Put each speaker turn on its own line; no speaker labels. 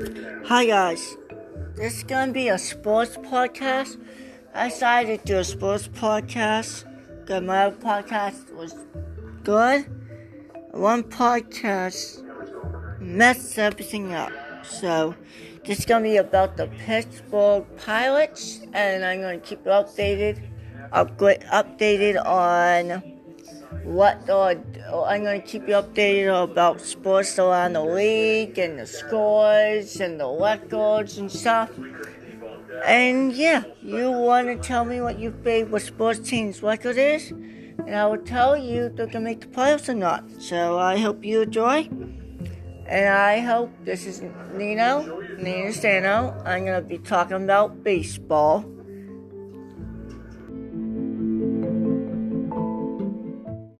Hi guys, this is gonna be a sports podcast. I decided to do a sports podcast because my other podcast was good. One podcast messed everything up. So this is gonna be about the Pittsburgh Pirates, and I'm gonna keep you updated, upgrade, updated on what uh, I'm going to keep you updated about sports around the league and the scores and the records and stuff. And yeah, you want to tell me what your favorite sports team's record is, and I will tell you if they're going to make the playoffs or not. So I hope you enjoy. And I hope this is Nino, Nino Stano. I'm going to be talking about baseball.